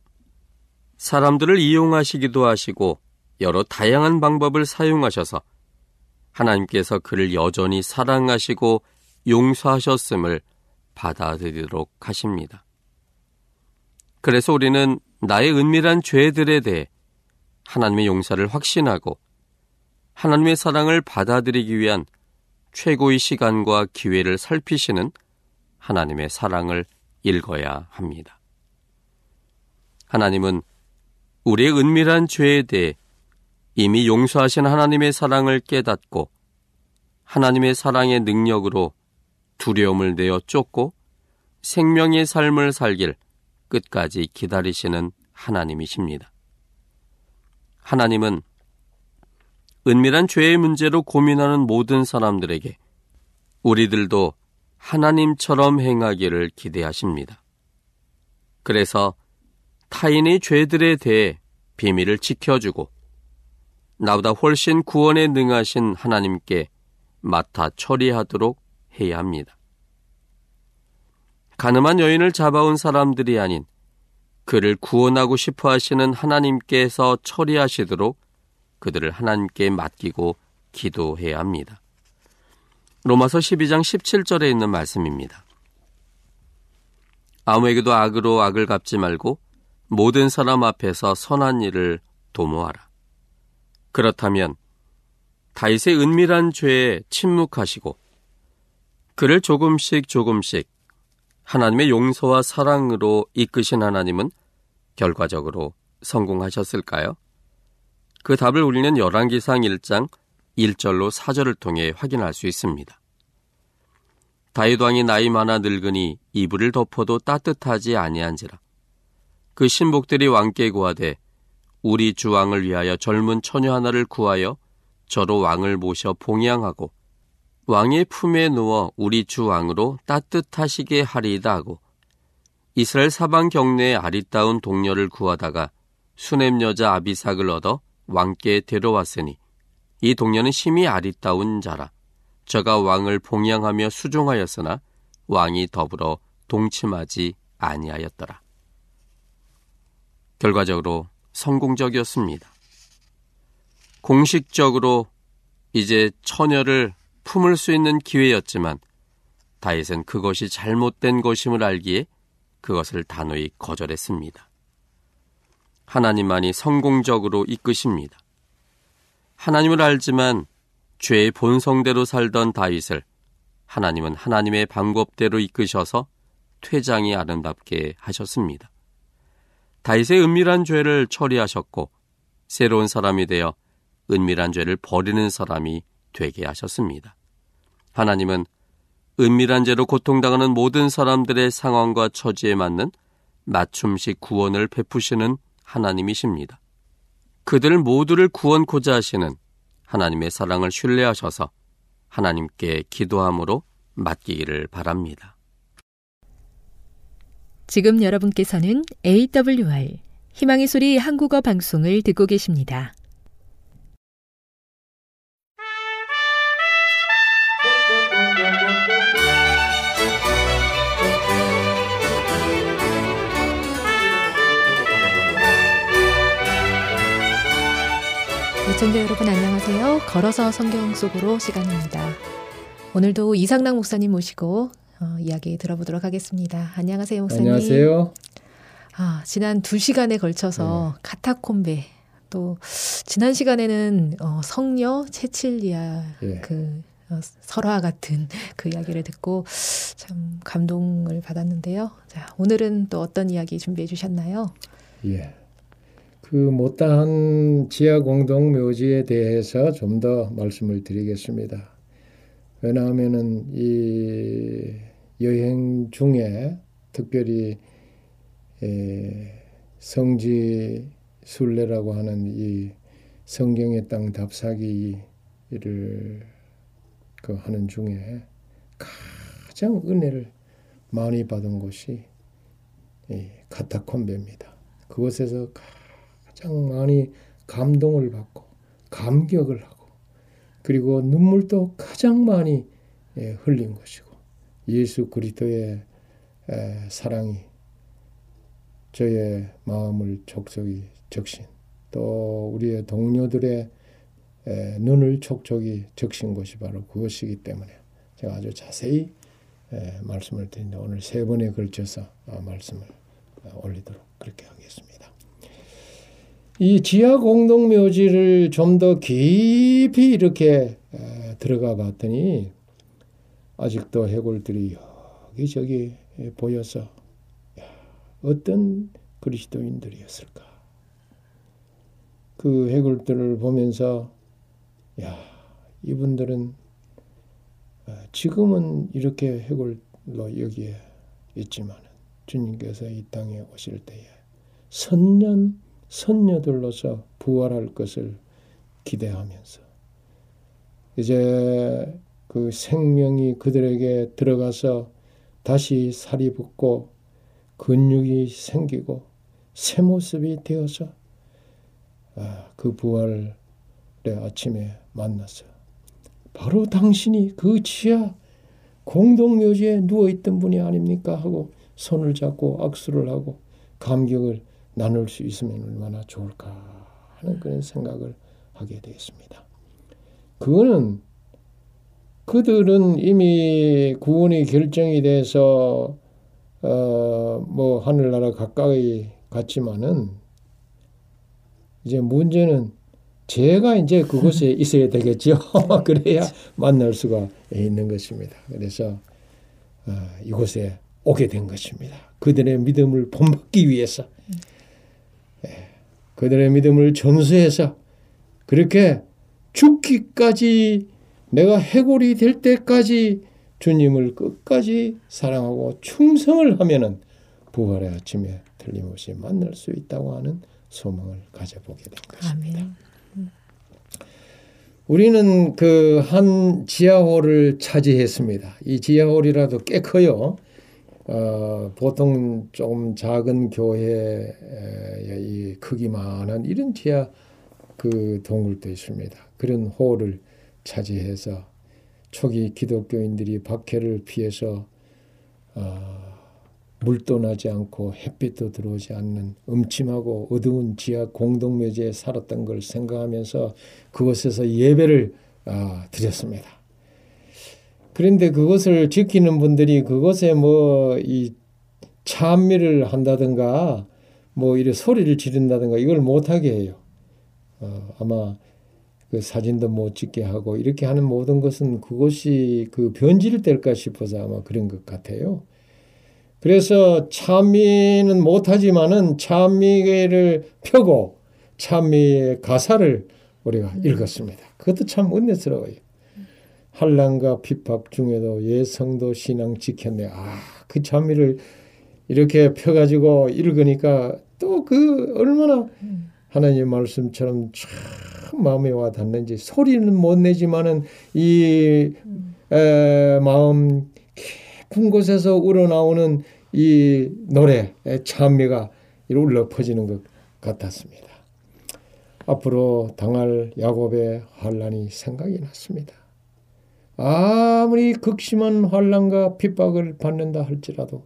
사람들을 이용하시기도 하시고 여러 다양한 방법을 사용하셔서 하나님께서 그를 여전히 사랑하시고 용서하셨음을 받아들이도록 하십니다. 그래서 우리는 나의 은밀한 죄들에 대해 하나님의 용서를 확신하고 하나님의 사랑을 받아들이기 위한 최고의 시간과 기회를 살피시는 하나님의 사랑을 읽어야 합니다. 하나님은 우리의 은밀한 죄에 대해 이미 용서하신 하나님의 사랑을 깨닫고 하나님의 사랑의 능력으로 두려움을 내어 쫓고 생명의 삶을 살길 끝까지 기다리시는 하나님이십니다. 하나님은 은밀한 죄의 문제로 고민하는 모든 사람들에게 우리들도 하나님처럼 행하기를 기대하십니다. 그래서 타인의 죄들에 대해 비밀을 지켜주고 나보다 훨씬 구원에 능하신 하나님께 맡아 처리하도록 해야 합니다. 가늠한 여인을 잡아온 사람들이 아닌 그를 구원하고 싶어 하시는 하나님께서 처리하시도록 그들을 하나님께 맡기고 기도해야 합니다. 로마서 12장 17절에 있는 말씀입니다. 아무에게도 악으로 악을 갚지 말고 모든 사람 앞에서 선한 일을 도모하라. 그렇다면 다윗의 은밀한 죄에 침묵하시고 그를 조금씩 조금씩 하나님의 용서와 사랑으로 이끄신 하나님은 결과적으로 성공하셨을까요? 그 답을 우리는 열왕기상 1장 1절로 4절을 통해 확인할 수 있습니다. 다윗 왕이 나이 많아 늙으니 이불을 덮어도 따뜻하지 아니한지라. 그 신복들이 왕께 구하되 우리 주 왕을 위하여 젊은 처녀 하나를 구하여 저로 왕을 모셔 봉양하고 왕의 품에 누워 우리 주 왕으로 따뜻하시게 하리이다 하고 이스라엘 사방 경내에 아리따운 동료를 구하다가 수넴 여자 아비삭을 얻어 왕께 데려왔으니 이 동료는 심히 아리따운 자라 저가 왕을 봉양하며 수종하였으나 왕이 더불어 동침하지 아니하였더라. 결과적으로 성공적이었습니다. 공식적으로 이제 처녀를 품을 수 있는 기회였지만 다윗은 그것이 잘못된 것임을 알기에 그것을 단호히 거절했습니다. 하나님만이 성공적으로 이끄십니다. 하나님을 알지만 죄의 본성대로 살던 다윗을 하나님은 하나님의 방법대로 이끄셔서 퇴장이 아름답게 하셨습니다. 다윗의 은밀한 죄를 처리하셨고 새로운 사람이 되어 은밀한 죄를 버리는 사람이 되게 하셨습니다. 하나님은 은밀한 죄로 고통당하는 모든 사람들의 상황과 처지에 맞는 맞춤식 구원을 베푸시는 하나님이십니다. 그들 모두를 구원코자 하시는 하나님의 사랑을 신뢰하셔서 하나님께 기도함으로 맡기기를 바랍니다. 지금 여러분께서는 AWR 희망의 소리 한국어 방송을 듣고 계십니다. 시청자 여러분 안녕하세요. 걸어서 성경 속으로 시간입니다. 오늘도 이상락 목사님 모시고 어, 이야기 들어보도록 하겠습니다. 안녕하세요, 목사님. 안녕하세요. 아, 지난 두 시간에 걸쳐서 네. 카타콤베 또 지난 시간에는 어, 성녀 체칠리아 예. 그 어, 설화 같은 그 이야기를 듣고 참 감동을 받았는데요. 자, 오늘은 또 어떤 이야기 준비해 주셨나요? 예. 그 못다한 지하 공동 묘지에 대해서 좀 더 말씀을 드리겠습니다. 왜냐하면은 이 여행 중에 특별히 성지 순례라고 하는 이 성경의 땅 답사기를 그 하는 중에 가장 은혜를 많이 받은 곳이 카타콤베입니다. 그곳에서 가장 많이 감동을 받고 감격을 하고 그리고 눈물도 가장 많이 예, 흘린 것이고 예수 그리스도의 사랑이 저의 마음을 촉촉이 적신 또 우리의 동료들의 눈을 촉촉이 적신 것이 바로 그것이기 때문에 제가 아주 자세히 말씀을 드리는데 오늘 세 번에 걸쳐서 아, 말씀을 올리도록 그렇게 하겠습니다. 이 지하 공동묘지를 좀 더 깊이 이렇게 들어가 봤더니 아직도 해골들이 여기저기 보여서 어떤 그리스도인들이었을까? 그 해골들을 보면서 야 이분들은 지금은 이렇게 해골로 여기에 있지만 주님께서 이 땅에 오실 때에 선년 선녀들로서 부활할 것을 기대하면서 이제 그 생명이 그들에게 들어가서 다시 살이 붙고 근육이 생기고 새 모습이 되어서 아, 그 부활의 아침에 만났어. 바로 당신이 그 지하 공동묘지에 누워있던 분이 아닙니까? 하고 손을 잡고 악수를 하고 감격을 나눌 수 있으면 얼마나 좋을까 하는 그런 생각을 하게 되었습니다. 그거는 그들은 이미 구원이 결정이 돼서 어 뭐 하늘나라 가까이 갔지만은 이제 문제는 제가 이제 그곳에 *laughs* 있어야 되겠죠. *laughs* 그래야 만날 수가 있는 것입니다. 그래서 어, 이곳에 오게 된 것입니다. 그들의 믿음을 본받기 위해서 예, 그들의 믿음을 전수해서 그렇게 죽기까지 내가 해골이 될 때까지 주님을 끝까지 사랑하고 충성을 하면은 부활의 아침에 틀림없이 만날 수 있다고 하는 소망을 가져보게 된 것입니다. 아멘. 우리는 그 한 지하홀을 차지했습니다. 이 지하홀이라도 꽤 커요. 어, 보통 좀 작은 교회의 이 크기만한 이런 지하 그 동굴도 있습니다. 그런 홀을 차지해서 초기 기독교인들이 박해를 피해서 어, 물도 나지 않고 햇빛도 들어오지 않는 음침하고 어두운 지하 공동묘지에 살았던 걸 생각하면서 그곳에서 예배를 아, 드렸습니다. 그런데 그것을 지키는 분들이 그것에 뭐 이 찬미를 한다든가 뭐 이래 소리를 지른다든가 이걸 못하게 해요. 어, 아마 그 사진도 못 찍게 하고 이렇게 하는 모든 것은 그것이 그 변질될까 싶어서 아마 그런 것 같아요. 그래서 찬미는 못하지만은 찬미를 펴고 찬미의 가사를 우리가 읽었습니다. 그것도 참 은혜스러워요. 한란과 핍박 중에도 예성도 신앙 지켰네. 아, 그 찬미를 이렇게 펴가지고 읽으니까 또 그 얼마나 하나님의 말씀처럼 참 마음에 와 닿는지 소리는 못 내지만은 이 에, 마음 깊은 곳에서 우러나오는 이 노래 찬미가 울려 퍼지는 것 같았습니다. 앞으로 당할 야곱의 환란이 생각이 났습니다. 아무리 극심한 환란과 핍박을 받는다 할지라도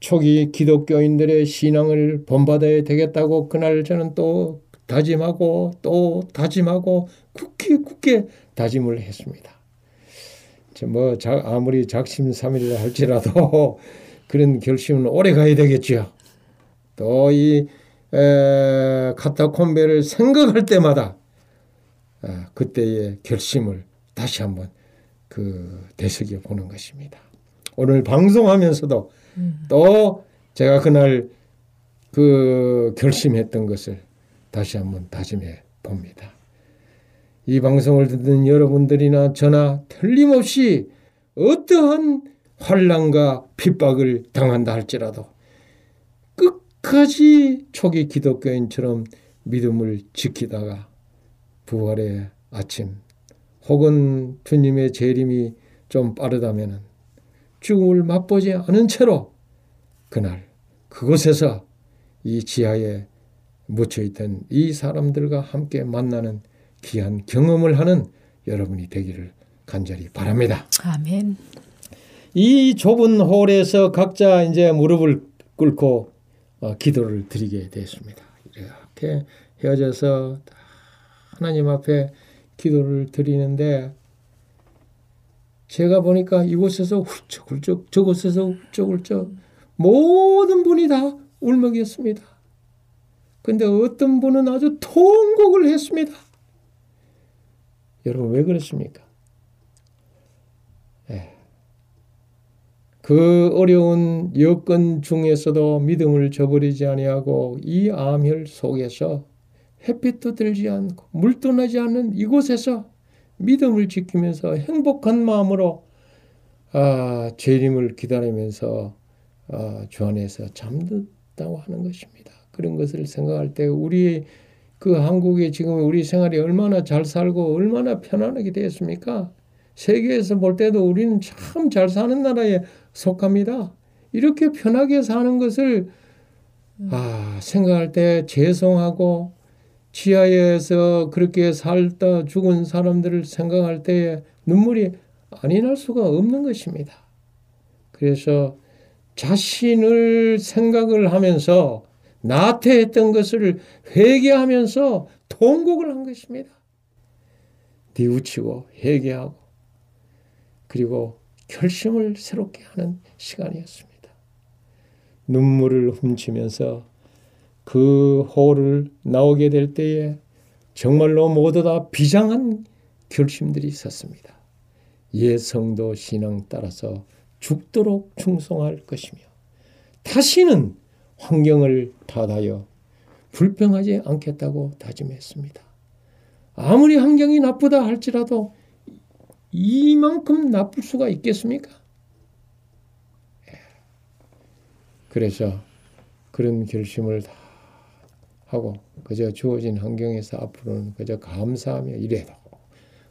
초기 기독교인들의 신앙을 본받아야 되겠다고 그날 저는 또 다짐하고 또 다짐하고 굳게 굳게 다짐을 했습니다. 뭐 아무리 작심삼일이라 할지라도 *laughs* 그런 결심은 오래 가야 되겠죠. 또이 카타콤베를 생각할 때마다 아, 그때의 결심을 다시 한번 그 되새겨 보는 것입니다. 오늘 방송하면서도 음. 또 제가 그날 그 결심했던 것을 다시 한번 다짐해 봅니다. 이 방송을 듣는 여러분들이나 저나 틀림없이 어떠한 환란과 핍박을 당한다 할지라도 끝까지 초기 기독교인처럼 믿음을 지키다가 부활의 아침 혹은 주님의 재림이 좀 빠르다면 죽음을 맛보지 않은 채로 그날 그곳에서 이 지하에 묻혀 있던 이 사람들과 함께 만나는 귀한 경험을 하는 여러분이 되기를 간절히 바랍니다. 아멘. 이 좁은 홀에서 각자 이제 무릎을 꿇고 어, 기도를 드리게 됐습니다. 이렇게 헤어져서 하나님 앞에 기도를 드리는데 제가 보니까 이곳에서 훌쩍훌쩍 저곳에서 훌쩍훌쩍 모든 분이 다 울먹였습니다. 근데 어떤 분은 아주 통곡을 했습니다. 여러분 왜 그렇습니까? 예. 그 어려운 여건 중에서도 믿음을 저버리지 아니하고 이 암혈 속에서 햇빛도 들지 않고 물도 나지 않는 이곳에서 믿음을 지키면서 행복한 마음으로 아, 재림을 기다리면서 아, 주 안에서 잠든다고 하는 것입니다. 그런 것을 생각할 때 우리 그 한국에 지금 우리 생활이 얼마나 잘 살고 얼마나 편안하게 되었습니까? 세계에서 볼 때도 우리는 참 잘 사는 나라에 속합니다. 이렇게 편하게 사는 것을 아, 생각할 때 죄송하고 지하에서 그렇게 살다 죽은 사람들을 생각할 때에 눈물이 아니 날 수가 없는 것입니다. 그래서 자신을 생각을 하면서 나태했던 것을 회개하면서 통곡을 한 것입니다. 뉘우치고 회개하고 그리고 결심을 새롭게 하는 시간이었습니다. 눈물을 훔치면서 그 호를 나오게 될 때에 정말로 모두 다 비장한 결심들이 있었습니다. 예성도 신앙 따라서 죽도록 충성할 것이며 다시는 환경을 탓하여 불평하지 않겠다고 다짐했습니다. 아무리 환경이 나쁘다 할지라도 이만큼 나쁠 수가 있겠습니까? 예. 그래서 그런 결심을 다 하고 그저 주어진 환경에서 앞으로는 그저 감사하며 이래도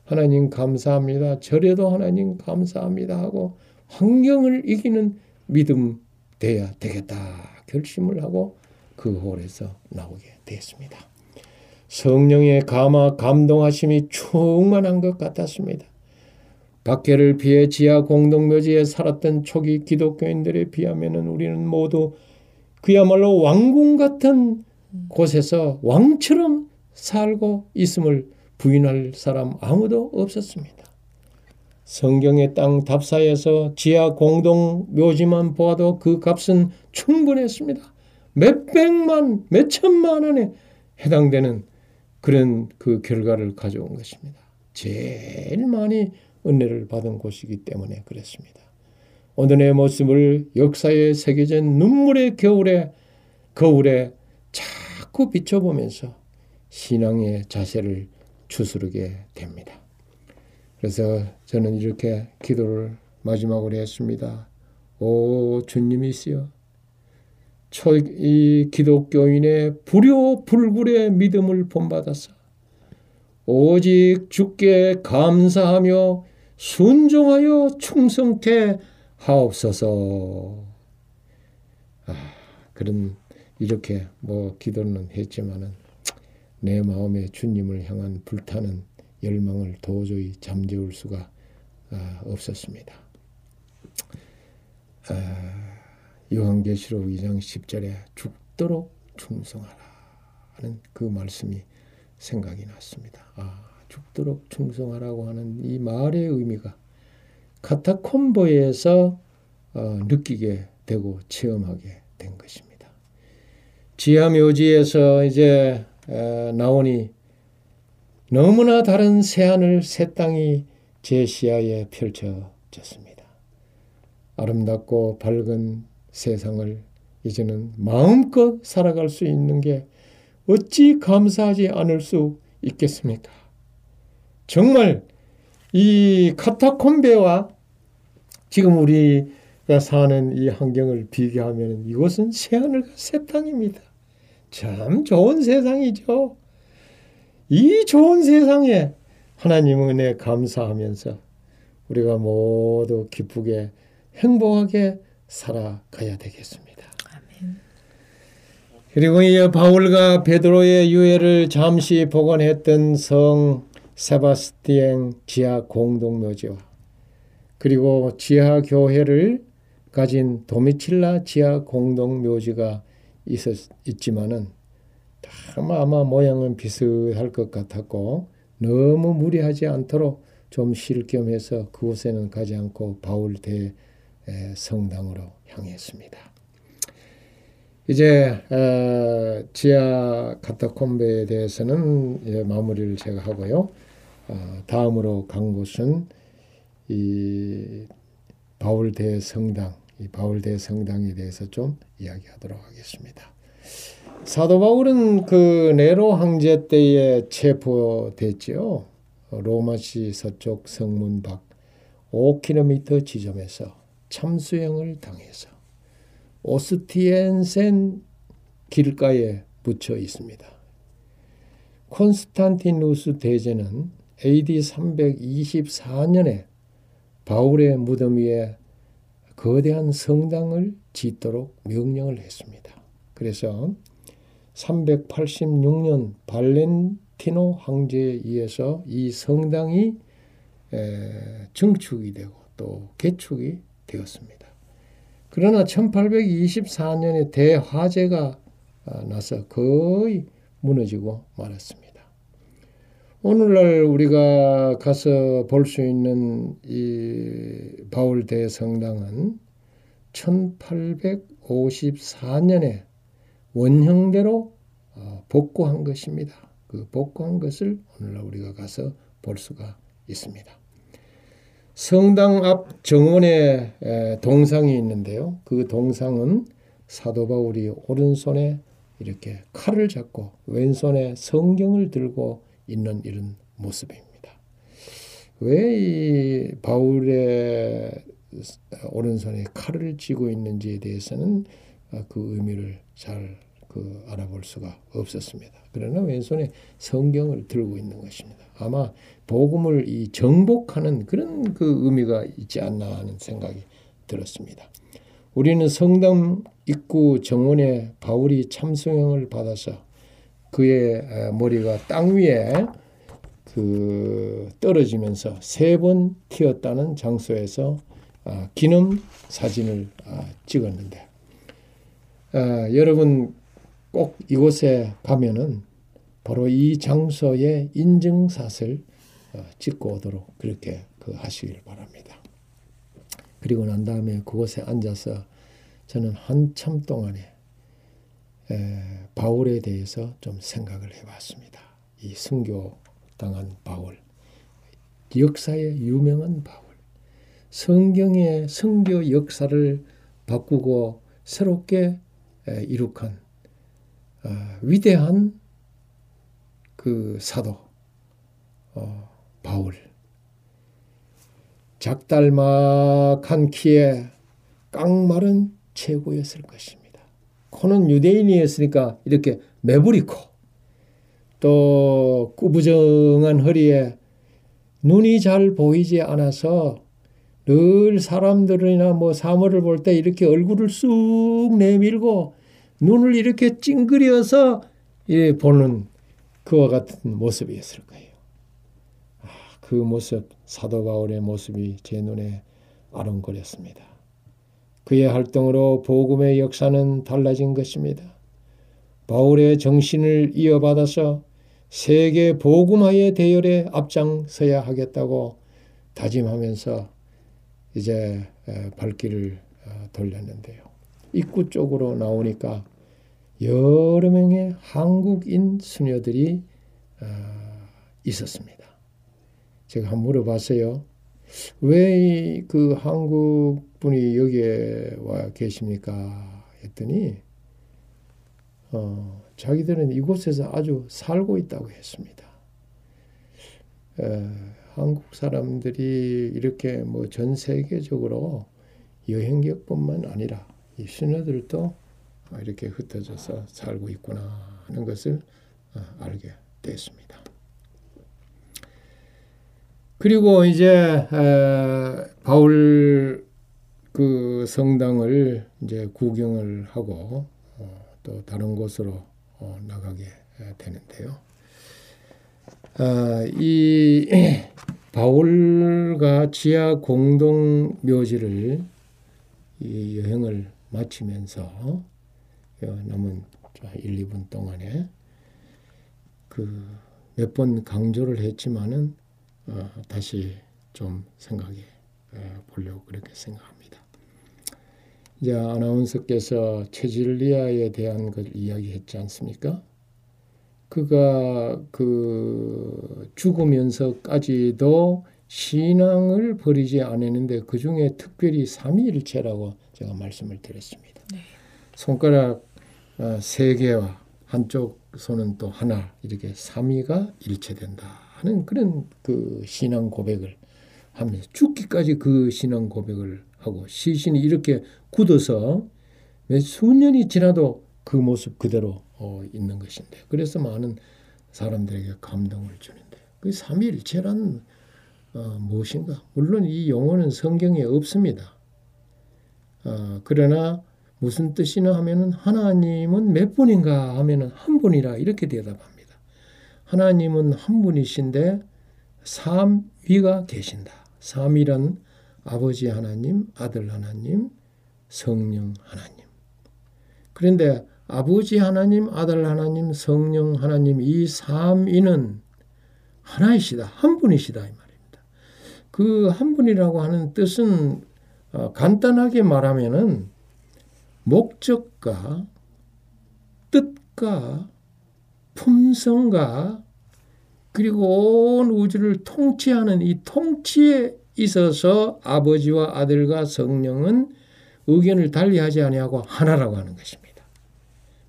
하나님 감사합니다. 저래도 하나님 감사합니다 하고 환경을 이기는 믿음 돼야 되겠다 결심을 하고 그 홀에서 나오게 되었습니다. 성령의 감화 감동하심이 충만한 것 같았습니다. 박해를 피해 지하 공동묘지에 살았던 초기 기독교인들에 비하면 우리는 모두 그야말로 왕궁 같은 곳에서 왕처럼 살고 있음을 부인할 사람 아무도 없었습니다. 성경의 땅 답사에서 지하 공동 묘지만 보아도 그 값은 충분했습니다. 몇 백만, 몇 천만 원에 해당되는 그런 그 결과를 가져온 것입니다. 제일 많이 은혜를 받은 곳이기 때문에 그랬습니다. 오늘의 모습을 역사에 새겨진 눈물의 겨울에 거울에 자꾸 비춰보면서 신앙의 자세를 추스르게 됩니다. 그래서 저는 이렇게 기도를 마지막으로 했습니다. 오 주님이시여 이 기독교인의 불효불굴의 믿음을 본받아서 오직 주께 감사하며 순종하여 충성케 하옵소서. 아, 그런 이렇게 뭐 기도는 했지만은 내 마음에 주님을 향한 불타는 열망을 도저히 잠재울 수가 아, 없었습니다. 아, 요한계시록 2장 10절에 죽도록 충성하라 하는 그 말씀이 생각이 났습니다. 아, 죽도록 충성하라고 하는 이 말의 의미가 카타콤보에서 어, 느끼게 되고 체험하게 된 것입니다. 지하묘지에서 이제 에, 나오니 너무나 다른 새하늘 새 땅이 제 시야에 펼쳐졌습니다. 아름답고 밝은 세상을 이제는 마음껏 살아갈 수 있는 게 어찌 감사하지 않을 수 있겠습니까? 정말 이 카타콤베와 지금 우리가 사는 이 환경을 비교하면 이곳은 새하늘과 새 땅입니다. 참 좋은 세상이죠. 이 좋은 세상에 하나님 은혜 감사하면서 우리가 모두 기쁘게 행복하게 살아가야 되겠습니다. 아멘. 그리고 이 바울과 베드로의 유해를 잠시 복원했던 성 세바스티엔 지하 공동묘지와 그리고 지하 교회를 가진 도미칠라 지하 공동묘지가 있었, 있지만은 아마 모양은 비슷할 것 같았고 너무 무리하지 않도록 좀 쉴 겸해서 그곳에는 가지 않고 바울 대 성당으로 향했습니다. 이제 어, 지하 카타콤베에 대해서는 마무리를 제가 하고요. 어, 다음으로 간 곳은 이 바울 대성당, 이 바울 대 성당에 대해서 좀 이야기하도록 하겠습니다. 사도 바울은 그 네로 황제 때에 체포됐지요. 로마시 서쪽 성문 밖 5km 지점에서 참수형을 당해서 오스티엔센 길가에 붙여 있습니다. 콘스탄티누스 대제는 AD 324년에 바울의 무덤 위에 거대한 성당을 짓도록 명령을 했습니다. 그래서 386년 발렌티노 황제에 의해서 이 성당이 증축이 되고 또 개축이 되었습니다. 그러나 1824년에 대화재가 아, 나서 거의 무너지고 말았습니다. 오늘날 우리가 가서 볼 수 있는 이 바울 대성당은 1854년에 원형대로 어, 복구한 것입니다. 그 복구한 것을 오늘날 우리가 가서 볼 수가 있습니다. 성당 앞 정원에 에, 동상이 있는데요. 그 동상은 사도 바울이 오른손에 이렇게 칼을 잡고 왼손에 성경을 들고 있는 이런 모습입니다. 왜 이 바울의 오른손에 칼을 쥐고 있는지에 대해서는 그 의미를 잘 그 알아볼 수가 없었습니다. 그러나 왼손에 성경을 들고 있는 것입니다. 아마 복음을 이 정복하는 그런 그 의미가 있지 않나 하는 생각이 들었습니다. 우리는 성당 입구 정원에 바울이 참수형을 받아서 그의 머리가 땅 위에 그 떨어지면서 세 번 튀었다는 장소에서 아, 기념 사진을 아, 찍었는데 아, 여러분 꼭 이곳에 가면은 바로 이 장소의 인증샷을 어, 찍고 오도록 그렇게 그 하시길 바랍니다. 그리고 난 다음에 그곳에 앉아서 저는 한참 동안에 바울에 대해서 좀 생각을 해봤습니다. 이 순교 당한 바울, 역사의 유명한 바울, 성경의 성교 역사를 바꾸고 새롭게 이룩한 어, 위대한 그 사도 어, 바울 작달막한 키에 깡마른 최고였을 것입니다. 코는 유대인이었으니까 이렇게 매부리 코, 또 꾸부정한 허리에 눈이 잘 보이지 않아서 늘 사람들이나 뭐 사물을 볼 때 이렇게 얼굴을 쑥 내밀고 눈을 이렇게 찡그려서 보는 그와 같은 모습이었을 거예요. 아, 그 모습, 사도 바울의 모습이 제 눈에 아른거렸습니다. 그의 활동으로 복음의 역사는 달라진 것입니다. 바울의 정신을 이어받아서 세계 복음화의 대열에 앞장서야 하겠다고 다짐하면서 이제 발길을 어, 돌렸는데요. 입구 쪽으로 나오니까 여러 명의 한국인 수녀들이 어, 있었습니다. 제가 한번 물어봤어요. 왜 그 한국 분이 여기에 와 계십니까? 했더니 어, 자기들은 이곳에서 아주 살고 있다고 했습니다. 에, 한국 사람들이 이렇게 뭐 전 세계적으로 여행객뿐만 아니라 이 신하들도 이렇게 흩어져서 살고 있구나 하는 것을 어, 알게 됐습니다. 그리고 이제 바울 그 성당을 이제 구경을 하고 어, 또 다른 곳으로 어, 나가게 되는데요. 아, 이 *clears throat* 바울과 지하 공동 묘지를 이 여행을 마치면서 남은 1, 2분 동안에 그 몇 번 강조를 했지만은 어, 다시 좀 생각해 보려고 그렇게 생각합니다. 이제 아나운서께서 체질리아에 대한 걸 이야기했지 않습니까? 그가 그 죽으면서까지도 신앙을 버리지 않았는데 그 중에 특별히 삼위일체라고 제가 말씀을 드렸습니다. 네. 손가락 어, 세 개와 한쪽 손은 또 하나 이렇게 삼위가 일체된다 하는 그런 그 신앙 고백을 하면서 죽기까지 그 신앙 고백을 하고 시신이 이렇게 굳어서 몇 수년이 지나도 그 모습 그대로 어, 있는 것인데 그래서 많은 사람들에게 감동을 주는데 그 삼위일체란 어, 무엇인가? 물론 이 용어는 성경에 없습니다. 어, 그러나 무슨 뜻이나 하면은 하나님은 몇 분인가 하면은 한 분이라 이렇게 대답합니다. 하나님은 한 분이신데 삼위가 계신다. 삼위란 아버지 하나님, 아들 하나님, 성령 하나님. 그런데 아버지 하나님, 아들 하나님, 성령 하나님 이 삼위는 하나이시다. 한 분이시다 이 말입니다. 그 한 분이라고 하는 뜻은 어, 간단하게 말하면은 목적과 뜻과 품성과 그리고 온 우주를 통치하는 이 통치의 있어서 아버지와 아들과 성령은 의견을 달리하지 아니하고 하나라고 하는 것입니다.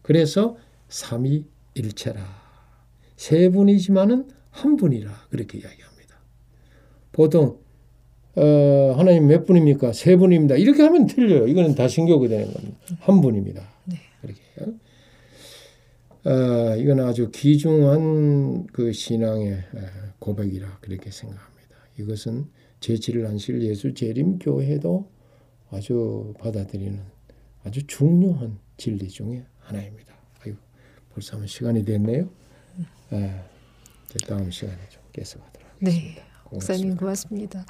그래서 삼위일체라 세 분이지만은 한 분이라 그렇게 이야기합니다. 보통 어, 하나님 몇 분입니까? 세 분입니다. 이렇게 하면 틀려요. 이거는 다 신교가 되는 겁니다. 한 분입니다. 어, 이건 아주 귀중한 그 신앙의 고백이라 그렇게 생각합니다. 이것은 제7일 안식 예수 재림 교회도 아주 받아들이는 아주 중요한 진리 중에 하나입니다. 아이고, 벌써 한 시간이 됐네요. 에, 다음 시간에 좀 계속하도록 네. 하겠습니다. 네. 목사님 고맙습니다.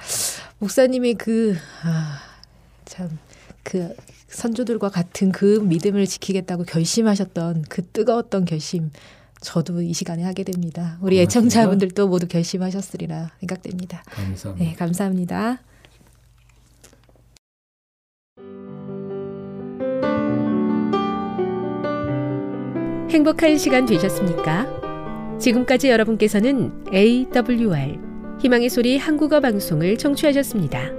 목사님의 그, 아, 참, 그 선조들과 같은 그 믿음을 지키겠다고 결심하셨던 그 뜨거웠던 결심, 저도 이 시간에 하게 됩니다. 우리 고맙습니다. 애청자분들도 모두 결심하셨으리라 생각됩니다. 감사합니다. 네, 감사합니다. 행복한 시간 되셨습니까? 지금까지 여러분께서는 AWR 희망의 소리 한국어 방송을 청취하셨습니다.